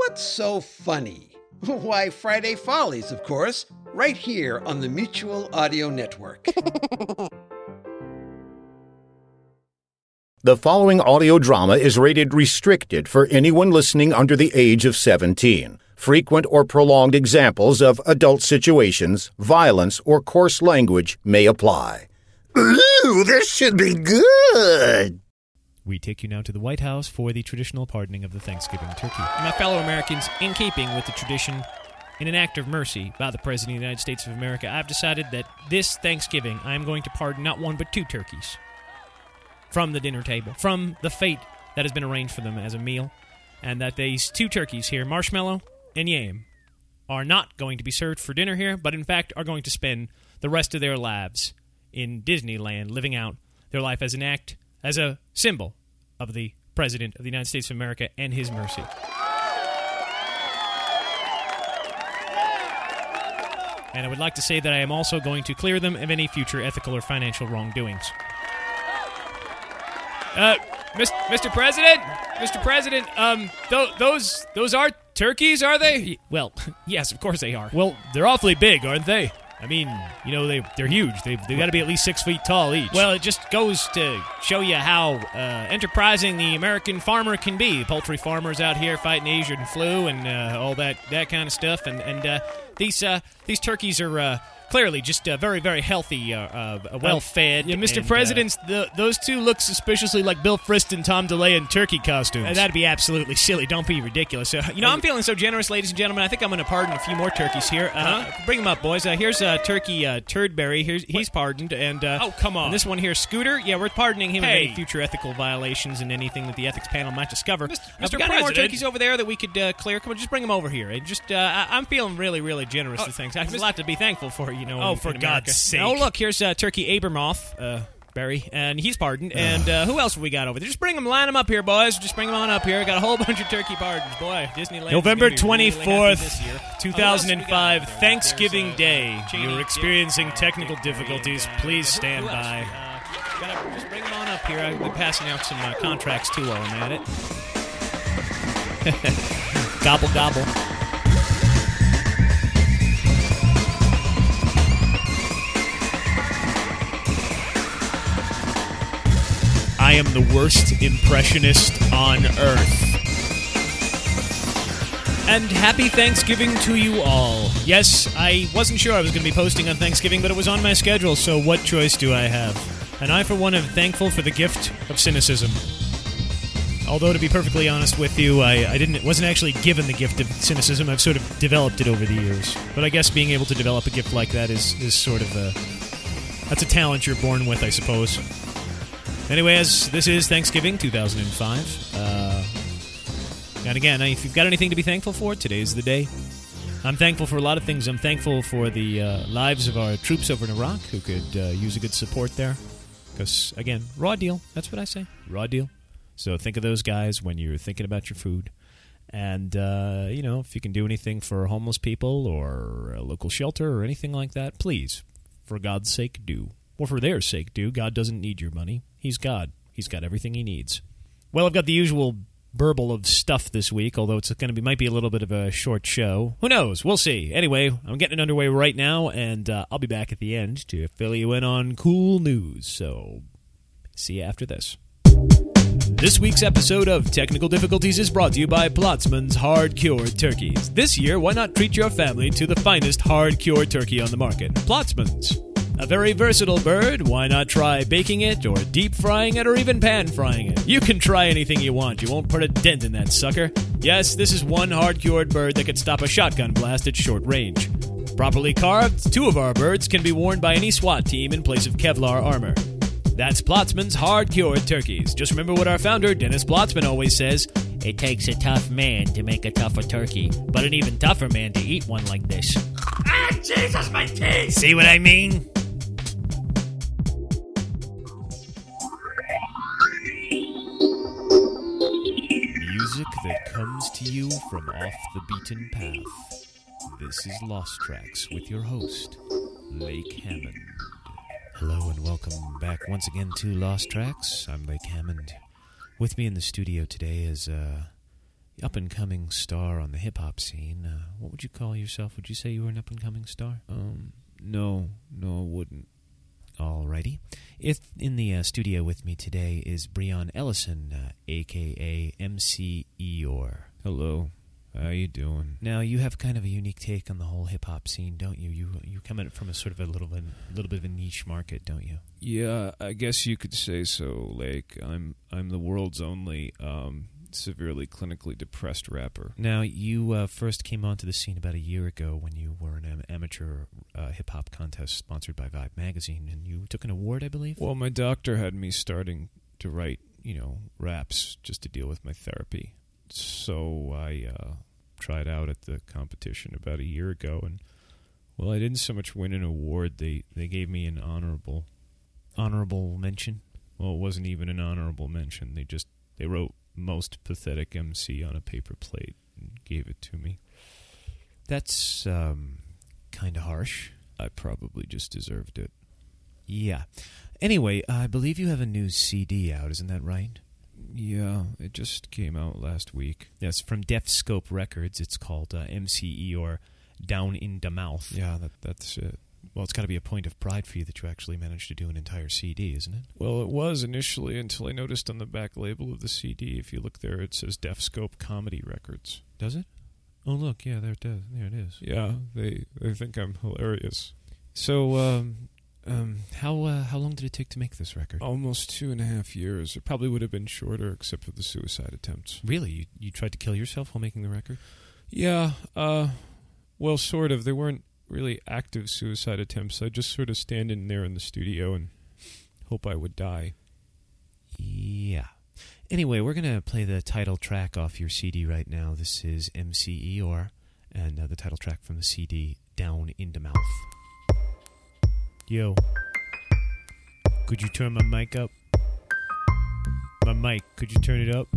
What's so funny? Why, Friday Follies, of course, right here on the Mutual Audio Network. The following audio drama is rated restricted for anyone listening under the age of 17. Frequent or prolonged examples of adult situations, violence, or coarse language may apply. Ooh, this should be good! We take you now to the White House for the traditional pardoning of the Thanksgiving turkey. My fellow Americans, in keeping with the tradition, in an act of mercy by the President of the United States of America, I've decided that this Thanksgiving I am going to pardon not one but two turkeys from the dinner table, from the fate that has been arranged for them as a meal, and that these two turkeys here, Marshmallow and Yam, are not going to be served for dinner here, but in fact are going to spend the rest of their lives in Disneyland living out their life as an act, as a symbol of the President of the United States of America and his mercy. And I would like to say that I am also going to clear them of any future ethical or financial wrongdoings. Uh, Mr. President, Mr. President, um, th- those those are turkeys, are they? Well, yes, of course they are. Well, they're awfully big, aren't they? I mean, you know, they they're huge. They've they got to be at least six feet tall each. Well, it just goes to show you how uh, enterprising the American farmer can be. Poultry farmers out here fighting Asian flu and uh, all that that kind of stuff. And and uh, these uh, these turkeys are. Clearly, just uh, very, very healthy, uh, uh, well fed. Yeah, Mr. and, uh, President, the, those two look suspiciously like Bill Frist and Tom DeLay in turkey costumes. Uh, that'd be absolutely silly. Don't be ridiculous. Uh, you know, I'm feeling so generous, ladies and gentlemen. I think I'm going to pardon a few more turkeys here. Uh, Bring them up, boys. Uh, here's uh, Turkey uh, Turdberry. Here's, he's pardoned. And uh, Oh, come on. and this one here, Scooter. Yeah, we're pardoning him of Hey. any future ethical violations and anything that the ethics panel might discover. Mr. Uh, we got any more President. turkeys over there that we could uh, clear? Come on, just bring them over here. And just, uh, I- I'm feeling really, really generous to things. I have a lot to be thankful for. You know. Oh, in- for in God's sake. Oh, look, here's uh, Turkey Abramoff. Uh, Barry, and he's pardoned. And uh, who else have we got over there? Just bring them, line them up here, boys. Just bring them on up here. Got a whole bunch of turkey pardons. Boy, Disneyland. November 24th, 2005, Thanksgiving Day. Cheney, You're experiencing Dick, technical Dick, difficulties. and, uh, Please stand who by. Uh, gotta just bring them on up here. I'll be passing out some uh, contracts too while I'm at it. gobble, gobble. I am the worst impressionist on earth. And happy Thanksgiving to you all. Yes, I wasn't sure I was going to be posting on Thanksgiving, but it was on my schedule, so what choice do I have? And I, for one, am thankful for the gift of cynicism. Although, to be perfectly honest with you, I, I didn't wasn't actually given the gift of cynicism. I've sort of developed it over the years. But I guess being able to develop a gift like that is, is sort of a that's a talent you're born with, I suppose. Anyway, as this is Thanksgiving 2005, uh, and again, if you've got anything to be thankful for, today's the day. I'm thankful for a lot of things. I'm thankful for the uh, lives of our troops over in Iraq who could uh, use a good support there. Because, again, raw deal. That's what I say. Raw deal. So think of those guys when you're thinking about your food. And, uh, you know, if you can do anything for homeless people or a local shelter or anything like that, please, for God's sake, do. Or for their sake, do. God doesn't need your money. He's God. He's got everything he needs. Well, I've got the usual burble of stuff this week, although it's going to be might be a little bit of a short show. Who knows? We'll see. Anyway, I'm getting it underway right now, and uh, I'll be back at the end to fill you in on cool news. So, see you after this. This week's episode of Technical Difficulties is brought to you by Plotzman's Hard Cured Turkeys. This year, why not treat your family to the finest hard cured turkey on the market? Plotzman's. A very versatile bird, why not try baking it, or deep frying it, or even pan frying it? You can try anything you want, you won't put a dent in that sucker. Yes, this is one hard cured bird that can stop a shotgun blast at short range. Properly carved, two of our birds can be worn by any SWAT team in place of Kevlar armor. That's Plotzman's Hard Cured Turkeys. Just remember what our founder, Dennis Plotzman, always says It takes a tough man to make a tougher turkey, but an even tougher man to eat one like this. Ah, Jesus, my teeth! See what I mean? Comes to you from off the beaten path. This is Lost Tracks with your host, Lake Hammond. Hello and welcome back once again to Lost Tracks. I'm Lake Hammond. With me in the studio today is a up and coming star on the hip hop scene. Uh, what would you call yourself? Would you say you were an up and coming star? Um, no, no, I wouldn't. Alrighty. If in the uh, studio with me today is Breon Ellison, uh, aka MC Eeyore. Hello. How you doing? Now you have kind of a unique take on the whole hip hop scene, don't you? You you come at it from a sort of a little bit, a little bit of a niche market, don't you? Yeah, I guess you could say so. Like I'm I'm the world's only um, severely clinically depressed rapper. Now you uh, first came onto the scene about a year ago when you were in an amateur uh, hip hop contest sponsored by Vibe magazine, and you took an award, I believe. Well, my doctor had me starting to write, you know, raps just to deal with my therapy so I uh, tried out at the competition about a year ago, and well, I didn't so much win an award. They they gave me an honorable honorable mention. Well, it wasn't even an honorable mention. They just they wrote most pathetic MC on a paper plate and gave it to me. That's um, kind of harsh. I probably just deserved it. Yeah. Anyway, I believe you have a new CD out, isn't that right? Yeah, it just came out last week. Yes, from Def Scope Records. It's called uh, MC Eeyore Down in the Mouth. Yeah, that, that's it. Well, it's got to be a point of pride for you that you actually managed to do an entire CD, isn't it? Well, it was initially until I noticed on the back label of the CD, if you look there, it says Def Scope Comedy Records. Does it? Oh, look, yeah, there it does. There it is. Yeah, they they think I'm hilarious. So, um, um, how uh, how long did it take to make this record? Almost two and a half years. It probably would have been shorter, except for the suicide attempts. Really, you you tried to kill yourself while making the record? Yeah. Uh, well, sort of. They weren't really active suicide attempts. I just sort of stand in there in the studio and hope I would die. Yeah. Anyway, we're gonna play the title track off your CD right now. This is MC Eeyore, and uh, the title track from the CD, Down in the Mouth. Yo, could you turn my mic up? My mic, could you turn it up?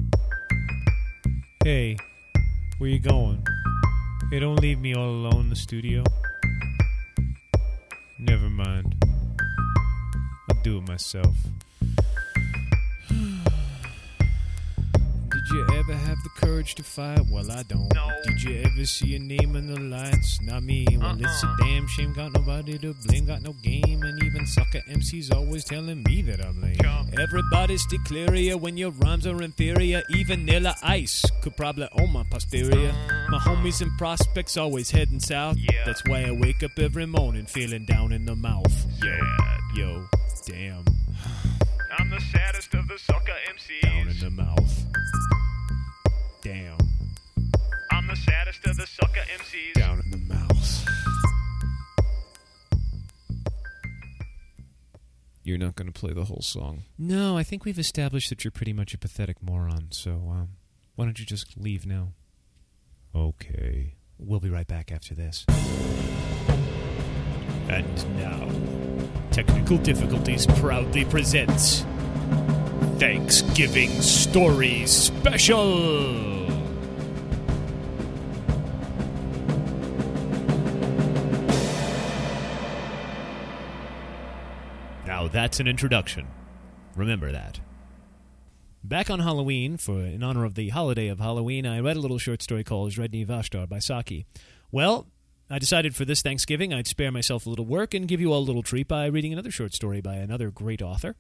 Hey, where you going? Hey, don't leave me all alone in the studio. Never mind. I'll do it myself. You ever have the courage to fight? Well, I don't. No. Did you ever see your name in the lights? Not me. Well, it's a uh-uh. damn shame. Got nobody to blame. Got no game. And even sucker MCs always telling me that I'm lame. Chump. Everybody stick clear here when your rhymes are inferior. Even Vanilla Ice could probably own my posterior. Uh-huh. My homies and prospects always heading south. Yeah. That's why I wake up every morning feeling down in the mouth. Yeah. yo, damn, I'm the saddest of the sucker MCs. down in the mouth. Damn, I'm the saddest of the sucker MCs. down in the mouth. You're not going to play the whole song. No, I think we've established that you're pretty much a pathetic moron, so um, why don't you just leave now? Okay. We'll be right back after this. And now, Technical Difficulties proudly presents Thanksgiving Stories Special! Now that's an introduction. Remember that. Back on Halloween, for in honor of the holiday of Halloween, I read a little short story called Sredni Vashtar by Saki. Well, I decided for this Thanksgiving I'd spare myself a little work and give you all a little treat by reading another short story by another great author.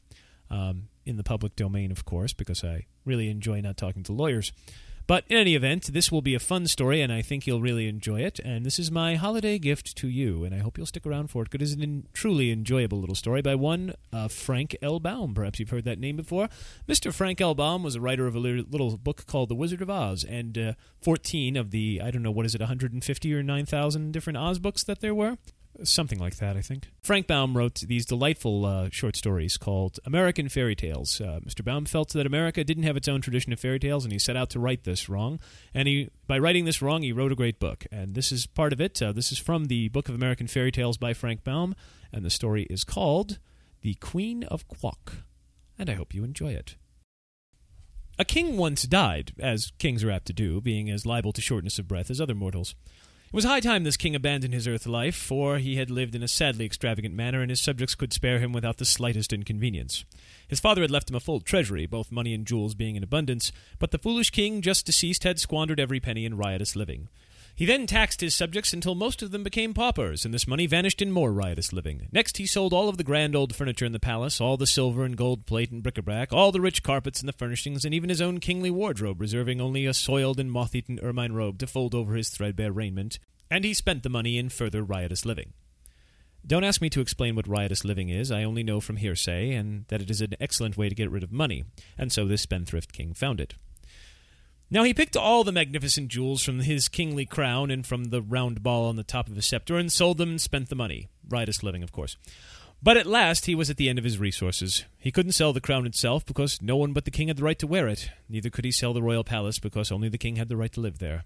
Um, in the public domain, of course, because I really enjoy not talking to lawyers. But in any event, this will be a fun story, and I think you'll really enjoy it. And this is my holiday gift to you, and I hope you'll stick around for it. Because it's a truly enjoyable little story by one uh, Frank L. Baum. Perhaps you've heard that name before. Mr. Frank L. Baum was a writer of a little book called The Wizard of Oz, and uh, 14 of the, I don't know, what is it, 150 or 9,000 different Oz books that there were? Something like that, I think. Frank Baum wrote these delightful uh, short stories called American Fairy Tales. Uh, Mr. Baum felt that America didn't have its own tradition of fairy tales, and he set out to right this wrong. And he, by writing this wrong, he wrote a great book. And this is part of it. Uh, this is from the Book of American Fairy Tales by Frank Baum, and the story is called The Queen of Quok. And I hope you enjoy it. A king once died, as kings are apt to do, being as liable to shortness of breath as other mortals. It was high time this king abandoned his earth life, for he had lived in a sadly extravagant manner, and his subjects could spare him without the slightest inconvenience. His father had left him a full treasury, both money and jewels being in abundance, but the foolish king just deceased had squandered every penny in riotous living. He then taxed his subjects until most of them became paupers, and this money vanished in more riotous living. Next, he sold all of the grand old furniture in the palace, all the silver and gold plate and bric-a-brac, all the rich carpets and the furnishings, and even his own kingly wardrobe, reserving only a soiled and moth-eaten ermine robe to fold over his threadbare raiment. And he spent the money in further riotous living. Don't ask me to explain what riotous living is. I only know from hearsay, and that it is an excellent way to get rid of money, and so this spendthrift king found it. Now he picked all the magnificent jewels from his kingly crown and from the round ball on the top of his scepter and sold them and spent the money. Riotous living, of course. But at last he was at the end of his resources. He couldn't sell the crown itself because no one but the king had the right to wear it. Neither could he sell the royal palace because only the king had the right to live there.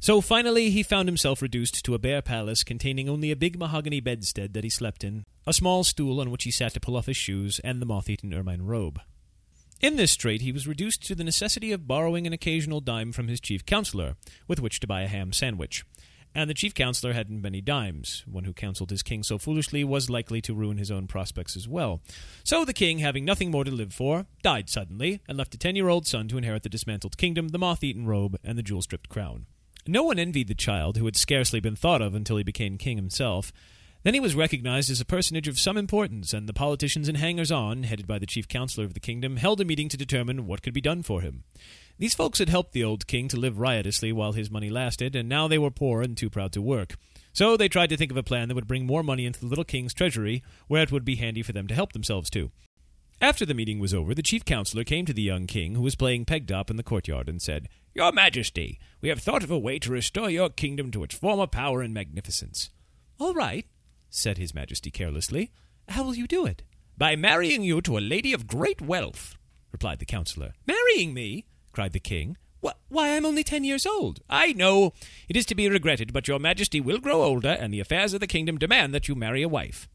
So finally he found himself reduced to a bare palace containing only a big mahogany bedstead that he slept in, a small stool on which he sat to pull off his shoes, and the moth-eaten ermine robe. In this strait, he was reduced to the necessity of borrowing an occasional dime from his chief counselor, with which to buy a ham sandwich. And the chief counselor hadn't many dimes. One who counseled his king so foolishly was likely to ruin his own prospects as well. So the king, having nothing more to live for, died suddenly, and left a ten year old son to inherit the dismantled kingdom, the moth eaten robe, and the jewel stripped crown. No one envied the child, who had scarcely been thought of until he became king himself. Then he was recognized as a personage of some importance, and the politicians and hangers on, headed by the chief counselor of the kingdom, held a meeting to determine what could be done for him. These folks had helped the old king to live riotously while his money lasted, and now they were poor and too proud to work. So they tried to think of a plan that would bring more money into the little king's treasury, where it would be handy for them to help themselves to. After the meeting was over, the chief counselor came to the young king, who was playing peg top in the courtyard, and said, Your Majesty, we have thought of a way to restore your kingdom to its former power and magnificence. All right, said His Majesty carelessly. How will you do it? By marrying you to a lady of great wealth, replied the counsellor. Marrying me? cried the king. Why, I'm only ten years old. I know. It is to be regretted, but your majesty will grow older, and the affairs of the kingdom demand that you marry a wife.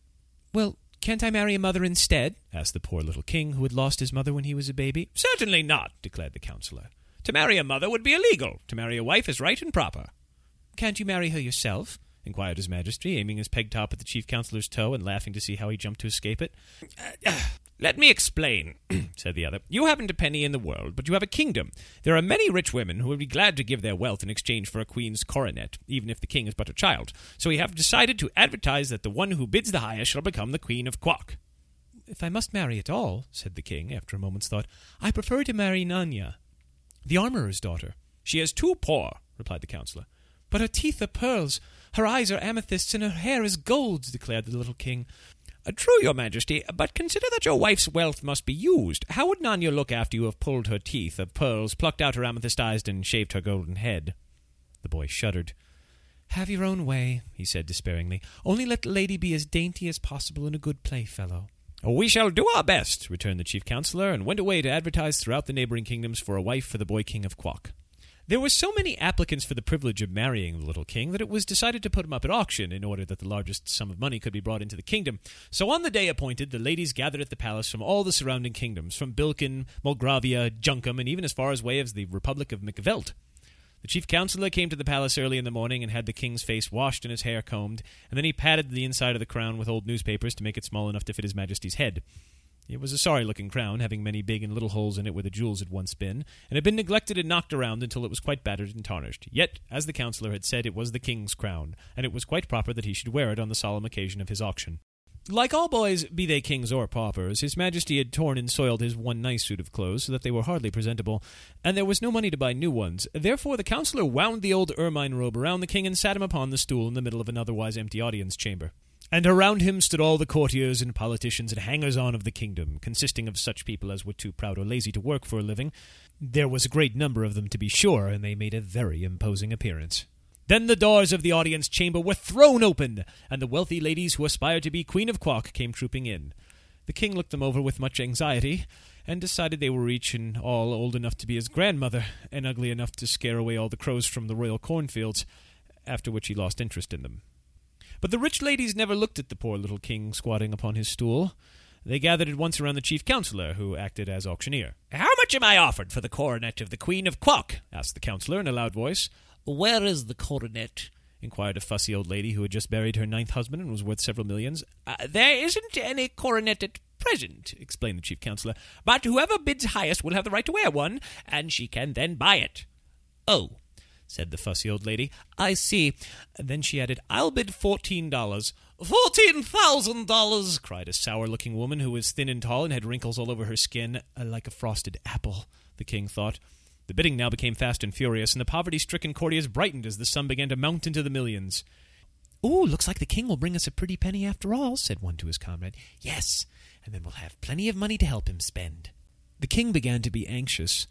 Well, can't I marry a mother instead? asked the poor little king, who had lost his mother when he was a baby. Certainly not, declared the counsellor. To marry a mother would be illegal. To marry a wife is right and proper. Can't you marry her yourself? Inquired His Majesty, aiming his peg top at the chief counselor's toe and laughing to see how he jumped to escape it. Uh, uh, let me explain, said the other. You haven't a penny in the world, but you have a kingdom. There are many rich women who would be glad to give their wealth in exchange for a queen's coronet, even if the king is but a child. So we have decided to advertise that the one who bids the highest shall become the queen of Quok. If I must marry at all, said the king, after a moment's thought, I prefer to marry Nanya, the armorer's daughter. She is too poor, replied the counsellor. But her teeth are pearls, her eyes are amethysts, and her hair is gold, declared the little king. Uh, true, your majesty, but consider that your wife's wealth must be used. How would Nanya look after you have pulled her teeth of pearls, plucked out her amethyst eyes, and shaved her golden head? The boy shuddered. Have your own way, he said despairingly. Only let the lady be as dainty as possible and a good playfellow. We shall do our best, returned the chief counselor, and went away to advertise throughout the neighboring kingdoms for a wife for the boy king of Quok. There were so many applicants for the privilege of marrying the little king that it was decided to put him up at auction in order that the largest sum of money could be brought into the kingdom. So on the day appointed, the ladies gathered at the palace from all the surrounding kingdoms, from Bilkin, Mulgravia, Junkum, and even as far as way as the Republic of McVelt. The chief counselor came to the palace early in the morning and had the king's face washed and his hair combed, and then he patted the inside of the crown with old newspapers to make it small enough to fit his majesty's head. It was a sorry looking crown, having many big and little holes in it where the jewels had once been, and had been neglected and knocked around until it was quite battered and tarnished. Yet, as the counsellor had said, it was the king's crown, and it was quite proper that he should wear it on the solemn occasion of his auction. Like all boys, be they kings or paupers, His Majesty had torn and soiled his one nice suit of clothes so that they were hardly presentable, and there was no money to buy new ones. Therefore, the counsellor wound the old ermine robe around the king and sat him upon the stool in the middle of an otherwise empty audience chamber. And around him stood all the courtiers and politicians and hangers on of the kingdom, consisting of such people as were too proud or lazy to work for a living. There was a great number of them, to be sure, and they made a very imposing appearance. Then the doors of the audience chamber were thrown open, and the wealthy ladies who aspired to be Queen of Quok came trooping in. The king looked them over with much anxiety, and decided they were each and all old enough to be his grandmother, and ugly enough to scare away all the crows from the royal cornfields, after which he lost interest in them. But the rich ladies never looked at the poor little king squatting upon his stool. They gathered at once around the chief counselor, who acted as auctioneer. How much am I offered for the coronet of the Queen of Quok? asked the counselor in a loud voice. Where is the coronet? inquired a fussy old lady who had just buried her ninth husband and was worth several millions. Uh, there isn't any coronet at present, explained the chief counselor, but whoever bids highest will have the right to wear one, and she can then buy it. Oh, said the fussy old lady. I see. then she added, I'll bid fourteen dollars. Fourteen thousand dollars! cried a sour looking woman who was thin and tall and had wrinkles all over her skin, uh, like a frosted apple, the king thought. The bidding now became fast and furious, and the poverty stricken courtiers brightened as the sum began to mount into the millions. Ooh, looks like the king will bring us a pretty penny after all, said one to his comrade. Yes, and then we'll have plenty of money to help him spend. The king began to be anxious.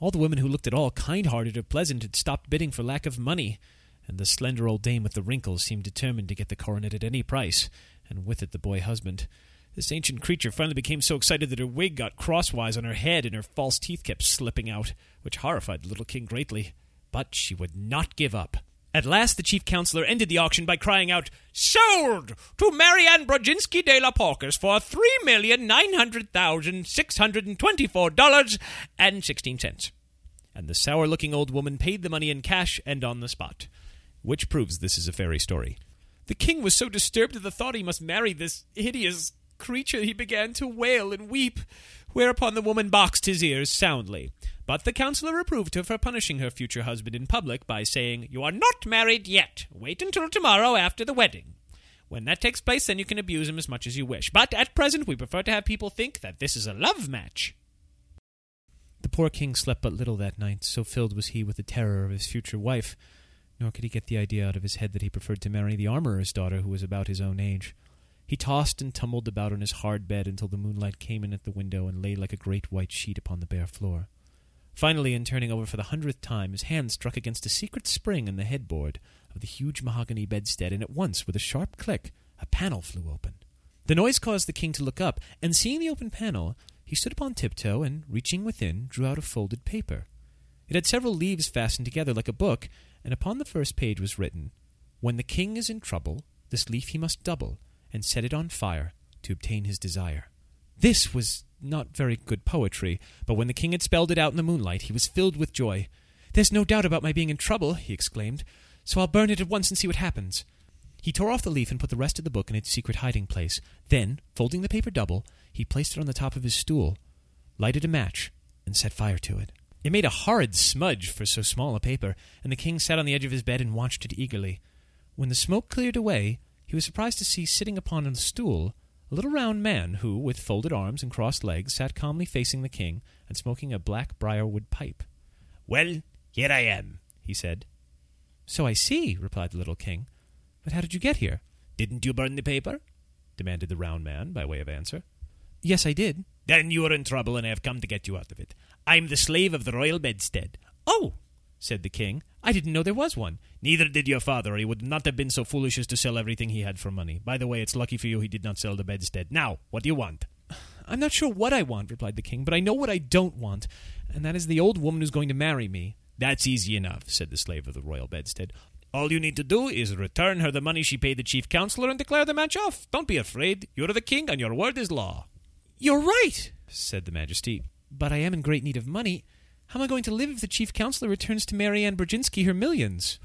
All the women who looked at all kind-hearted or pleasant had stopped bidding for lack of money, and the slender old dame with the wrinkles seemed determined to get the coronet at any price, and with it the boy husband. This ancient creature finally became so excited that her wig got crosswise on her head and her false teeth kept slipping out, which horrified the little king greatly. But she would not give up. At last, the chief counselor ended the auction by crying out, Sold to Mary Ann Brodzinski de la Porkus for three million nine hundred thousand six hundred and twenty-four dollars and sixteen cents. And the sour looking old woman paid the money in cash and on the spot. Which proves this is a fairy story. The king was so disturbed at the thought he must marry this hideous creature he began to wail and weep, whereupon the woman boxed his ears soundly. But the counselor reproved her for punishing her future husband in public by saying, You are not married yet. Wait until tomorrow after the wedding. When that takes place, then you can abuse him as much as you wish. But at present, we prefer to have people think that this is a love match. The poor king slept but little that night, so filled was he with the terror of his future wife, nor could he get the idea out of his head that he preferred to marry the armorer's daughter, who was about his own age. He tossed and tumbled about on his hard bed until the moonlight came in at the window and lay like a great white sheet upon the bare floor. Finally, in turning over for the hundredth time, his hand struck against a secret spring in the headboard of the huge mahogany bedstead, and at once, with a sharp click, a panel flew open. The noise caused the king to look up, and seeing the open panel, he stood upon tiptoe, and, reaching within, drew out a folded paper. It had several leaves fastened together like a book, and upon the first page was written, When the king is in trouble, this leaf he must double, and set it on fire to obtain his desire. This was not very good poetry, but when the king had spelled it out in the moonlight, he was filled with joy. There's no doubt about my being in trouble, he exclaimed, so I'll burn it at once and see what happens. He tore off the leaf and put the rest of the book in its secret hiding place. Then, folding the paper double, he placed it on the top of his stool, lighted a match, and set fire to it. It made a horrid smudge for so small a paper, and the king sat on the edge of his bed and watched it eagerly. When the smoke cleared away, he was surprised to see sitting upon a stool a little round man who, with folded arms and crossed legs, sat calmly facing the king and smoking a black briar-wood pipe. Well, here I am, he said. So I see, replied the little king. But how did you get here? Didn't you burn the paper? demanded the round man by way of answer. Yes, I did. Then you are in trouble, and I have come to get you out of it. I'm the slave of the royal bedstead. Oh, said the king. I didn't know there was one. Neither did your father, or he would not have been so foolish as to sell everything he had for money. By the way, it's lucky for you he did not sell the bedstead. Now, what do you want? I'm not sure what I want, replied the king, but I know what I don't want, and that is the old woman who's going to marry me. That's easy enough, said the slave of the royal bedstead. All you need to do is return her the money she paid the chief counselor and declare the match off. Don't be afraid. You're the king, and your word is law. You're right, said the majesty, but I am in great need of money. How am I going to live if the chief counselor returns to Mary Ann Brodzinski her millions?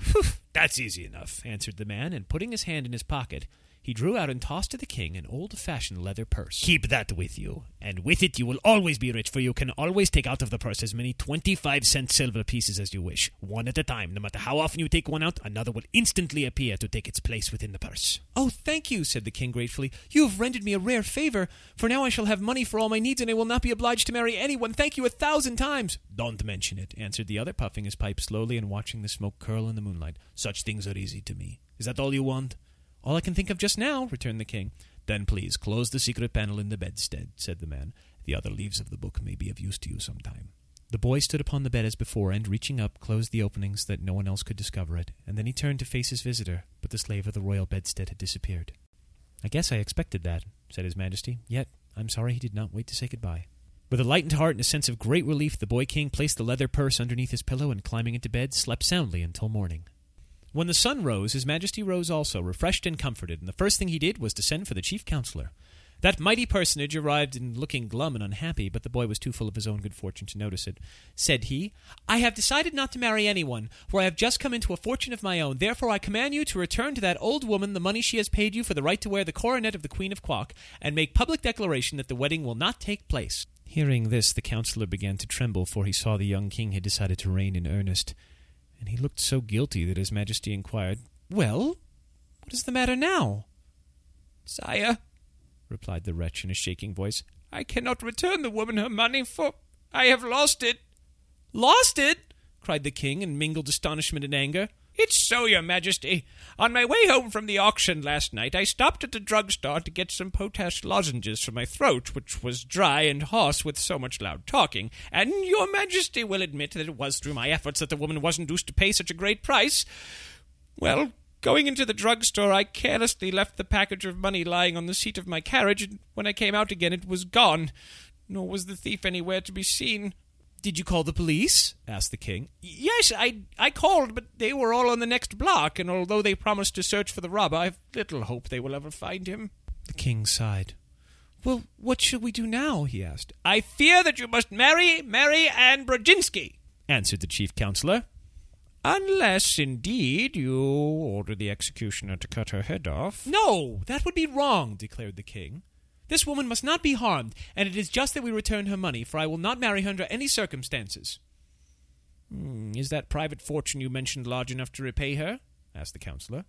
That's easy enough, answered the man, and putting his hand in his pocket, he drew out and tossed to the king an old fashioned leather purse. Keep that with you, and with it you will always be rich, for you can always take out of the purse as many twenty five cent silver pieces as you wish, one at a time. No matter how often you take one out, another will instantly appear to take its place within the purse. Oh, thank you, said the king gratefully. You have rendered me a rare favor, for now I shall have money for all my needs, and I will not be obliged to marry anyone. Thank you a thousand times. Don't mention it, answered the other, puffing his pipe slowly and watching the smoke curl in the moonlight. Such things are easy to me. Is that all you want? All I can think of just now, returned the king. Then please close the secret panel in the bedstead, said the man. The other leaves of the book may be of use to you some time. The boy stood upon the bed as before, and, reaching up, closed the openings that no one else could discover it, and then he turned to face his visitor, but the slave of the royal bedstead had disappeared. I guess I expected that, said His Majesty, yet I'm sorry he did not wait to say goodbye. With a lightened heart and a sense of great relief, the boy king placed the leather purse underneath his pillow and, climbing into bed, slept soundly until morning. When the sun rose, His Majesty rose also, refreshed and comforted, and the first thing he did was to send for the chief counselor. That mighty personage arrived in looking glum and unhappy, but the boy was too full of his own good fortune to notice it. Said he, I have decided not to marry anyone, for I have just come into a fortune of my own. Therefore I command you to return to that old woman the money she has paid you for the right to wear the coronet of the Queen of Quok, and make public declaration that the wedding will not take place. Hearing this, the counselor began to tremble, for he saw the young king had decided to reign in earnest, and he looked so guilty that his majesty inquired, Well, what is the matter now? Sire, replied the wretch in a shaking voice. I cannot return the woman her money, for I have lost it. Lost it? cried the king in mingled astonishment and anger. It's so, your majesty. On my way home from the auction last night, I stopped at a drugstore to get some potash lozenges for my throat, which was dry and hoarse with so much loud talking, and your majesty will admit that it was through my efforts that the woman was induced to pay such a great price. Well, Going into the drugstore, I carelessly left the package of money lying on the seat of my carriage, and when I came out again it was gone, nor was the thief anywhere to be seen. Did you call the police? asked the king. Yes, I I called, but they were all on the next block, and although they promised to search for the robber, I've little hope they will ever find him. The king sighed. Well, what shall we do now? he asked. I fear that you must marry Mary Ann Brodzinski, answered the chief counselor. Unless, indeed, you order the executioner to cut her head off. No, that would be wrong, declared the king. This woman must not be harmed, and it is just that we return her money, for I will not marry her under any circumstances. Hmm, is that private fortune you mentioned large enough to repay her? asked the counselor.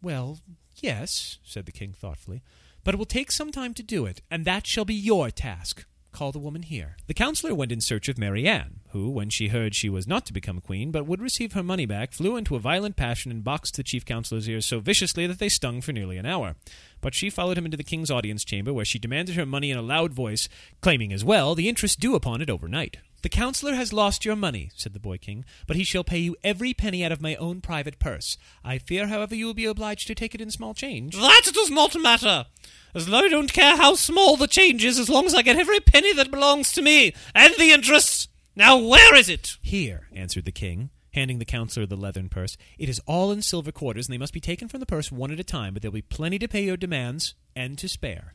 Well, yes, said the king thoughtfully, but it will take some time to do it, and that shall be your task. Call the woman here. The counselor went in search of Mary Ann, who, when she heard she was not to become queen, but would receive her money back, flew into a violent passion and boxed the chief counselor's ears so viciously that they stung for nearly an hour. But she followed him into the king's audience chamber, where she demanded her money in a loud voice, claiming as well the interest due upon it overnight. The counselor has lost your money, said the boy king, but he shall pay you every penny out of my own private purse. I fear, however, you will be obliged to take it in small change. That does not matter. As though I don't care how small the change is, as long as I get every penny that belongs to me, and the interest. Now, where is it? Here, answered the king, handing the counselor the leathern purse. It is all in silver quarters, and they must be taken from the purse one at a time, but there'll be plenty to pay your demands, and to spare.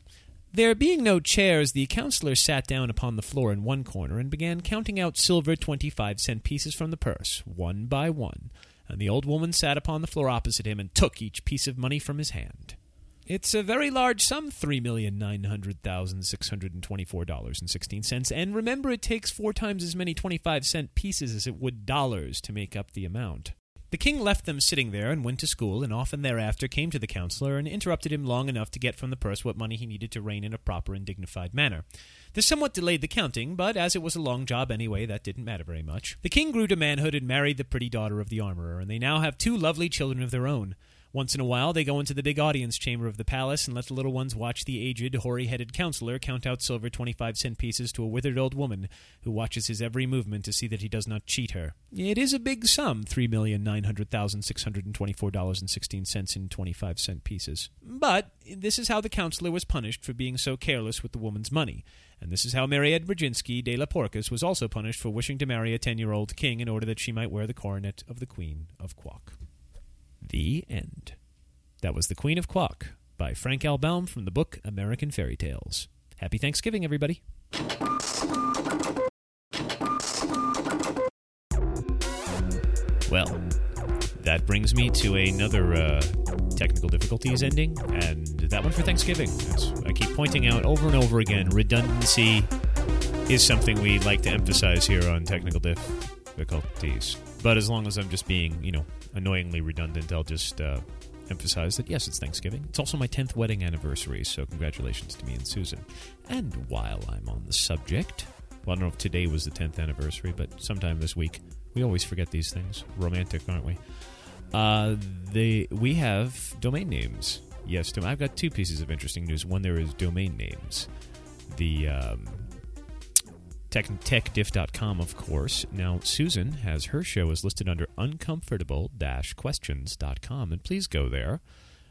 There being no chairs, the counselor sat down upon the floor in one corner and began counting out silver twenty-five cent pieces from the purse, one by one, and the old woman sat upon the floor opposite him and took each piece of money from his hand. It's a very large sum, three million nine hundred thousand six hundred and twenty-four dollars and sixteen cents. And remember, it takes four times as many twenty-five cent pieces as it would dollars to make up the amount. The king left them sitting there and went to school, and often thereafter came to the counselor and interrupted him long enough to get from the purse what money he needed to reign in a proper and dignified manner. This somewhat delayed the counting, but as it was a long job anyway, that didn't matter very much. The king grew to manhood and married the pretty daughter of the armorer, and they now have two lovely children of their own. Once in a while, they go into the big audience chamber of the palace and let the little ones watch the aged, hoary headed counselor count out silver 25 cent pieces to a withered old woman who watches his every movement to see that he does not cheat her. It is a big sum, $3,900,624.16 in 25 cent pieces. But this is how the counselor was punished for being so careless with the woman's money. And this is how Mariette Brodzinski de la Porkus was also punished for wishing to marry a ten year old king in order that she might wear the coronet of the Queen of Quok. The end. That was The Queen of Quok by Frank L. From the book American Fairy Tales. Happy Thanksgiving, everybody. Well, that brings me to another uh, technical difficulties ending, and that one for Thanksgiving. I keep pointing out over and over again, redundancy is something we like to emphasize here on technical difficulties. But as long as I'm just being, you know, annoyingly redundant, I'll just uh, emphasize that yes, it's Thanksgiving. It's also my 10th wedding anniversary, so congratulations to me and Susan. And while I'm on the subject, well, I don't know if today was the 10th anniversary, but sometime this week. We always forget these things. Romantic, aren't we? Uh, they we have domain names. Yes, I've got two pieces of interesting news. One, there is domain names. The um, tech, techdiff.com, of course. Now, Susan has her show is listed under uncomfortable-questions.com, and please go there.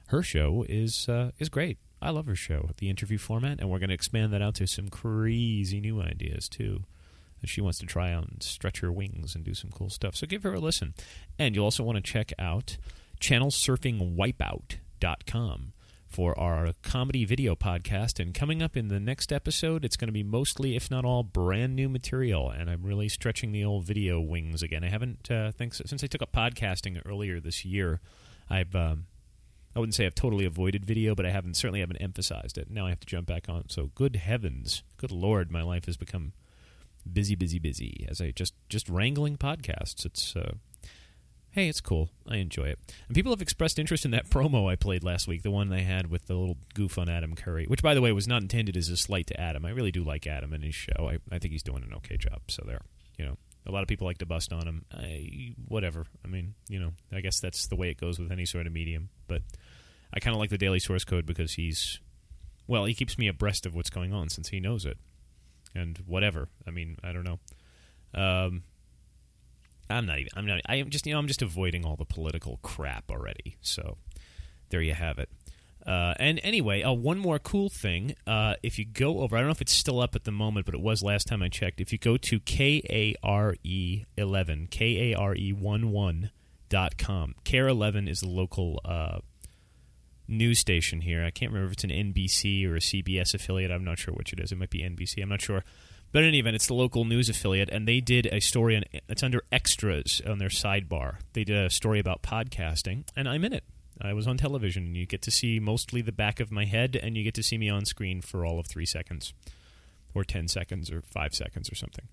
Her show is uh, is great. I love her show, the interview format, and we're going to expand that out to some crazy new ideas too. She wants to try out and stretch her wings and do some cool stuff. So give her a listen. And you'll also want to check out channelsurfingwipeout.com for our comedy video podcast. And coming up in the next episode, it's going to be mostly, if not all, brand new material. And I'm really stretching the old video wings again. I haven't, uh, since I took up podcasting earlier this year, I've. Um, I wouldn't say I've totally avoided video, but I haven't certainly haven't emphasized it. Now I have to jump back on. So good heavens, good lord, my life has become busy, busy, busy. As I just just wrangling podcasts. It's uh, hey, it's cool. I enjoy it. And people have expressed interest in that promo I played last week, the one they had with the little goof on Adam Curry, which by the way was not intended as a slight to Adam. I really do like Adam and his show. I, I think he's doing an okay job. So there, you know. A lot of people like to bust on him. I, whatever. I mean, you know, I guess that's the way it goes with any sort of medium. But I kind of like the daily source code because he's, well, he keeps me abreast of what's going on since he knows it. And whatever. I mean, I don't know. Um, I'm not even. I'm not. I am just. You know. I'm just avoiding all the political crap already. So there you have it. Uh, and anyway, uh, one more cool thing. Uh, if you go over, I don't know if it's still up at the moment, but it was last time I checked. If you go to K A R E 11, K A R E 1 1 dot com, KARE 11 is the local uh, news station here. I can't remember if it's an NBC or a CBS affiliate. I'm not sure which it is. It might be NBC. I'm not sure. But in any event, it's the local news affiliate, and they did a story on it's under extras on their sidebar. They did a story about podcasting, and I'm in it. I was on television. And you get to see mostly the back of my head, and you get to see me on screen for all of three seconds, or 10 seconds, or five seconds, or something.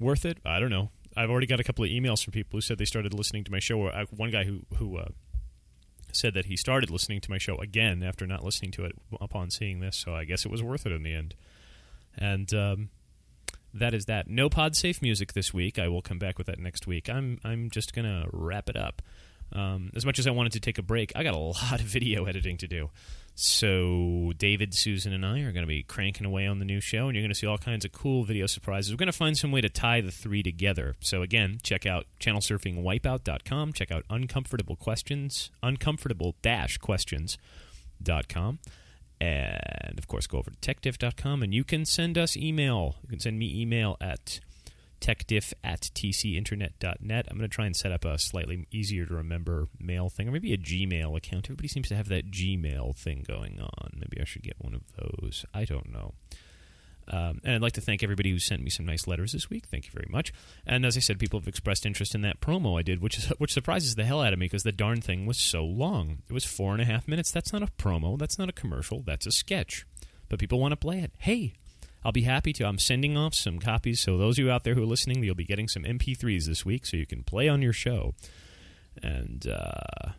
Worth it? I don't know. I've already got a couple of emails from people who said they started listening to my show. One guy who, who uh, said that he started listening to my show again after not listening to it upon seeing this, so I guess it was worth it in the end. And um, that is that. No pod safe music this week. I will come back with that next week. I'm I'm just gonna wrap it up. Um, as much as I wanted to take a break, I got a lot of video editing to do. So David, Susan, and I are going to be cranking away on the new show, and you're going to see all kinds of cool video surprises. We're going to find some way to tie the three together. So again, check out channelsurfingwipeout.com. Check out uncomfortable questions, uncomfortable-questions.com. And of course, go over to techdiff.com and you can send us email. You can send me email at techdiff at tcinternet.net. I'm going to try and set up a slightly easier to remember mail thing, or maybe a Gmail account. Everybody seems to have that Gmail thing going on. Maybe I should get one of those. I don't know. Um, and I'd like to thank everybody who sent me some nice letters this week. Thank you very much. And as I said, people have expressed interest in that promo I did, which is, which surprises the hell out of me because the darn thing was so long. It was four and a half minutes. That's not a promo. That's not a commercial. That's a sketch. But people want to play it. Hey, I'll be happy to. I'm sending off some copies. So those of you out there who are listening, you'll be getting some MP3s this week, so you can play on your show. And uh,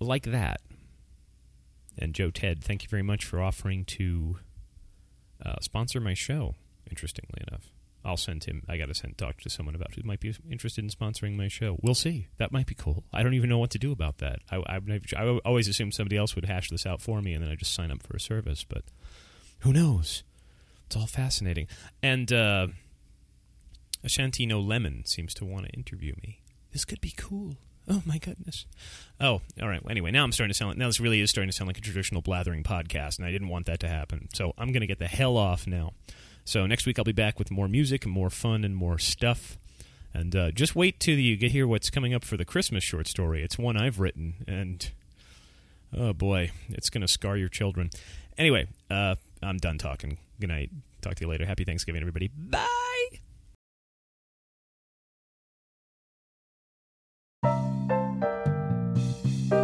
like that. And Joe Ted, thank you very much for offering to uh, sponsor my show. Interestingly enough, I'll send him. I got to send talk to someone about who might be interested in sponsoring my show. We'll see. That might be cool. I don't even know what to do about that. I, I, I always assumed somebody else would hash this out for me, and then I just sign up for a service. But who knows? It's all fascinating. And uh, Ashanti No Lemon seems to want to interview me. This could be cool. Oh my goodness. Oh, all right. Anyway, now I'm starting to sound like now this really is starting to sound like a traditional blathering podcast, and I didn't want that to happen. So I'm going to get the hell off now. So next week I'll be back with more music and more fun and more stuff. And uh, just wait till you get hear what's coming up for the Christmas short story. It's one I've written, and oh boy, it's going to scar your children. Anyway, uh, I'm done talking. Good night. Talk to you later. Happy Thanksgiving, everybody. Bye.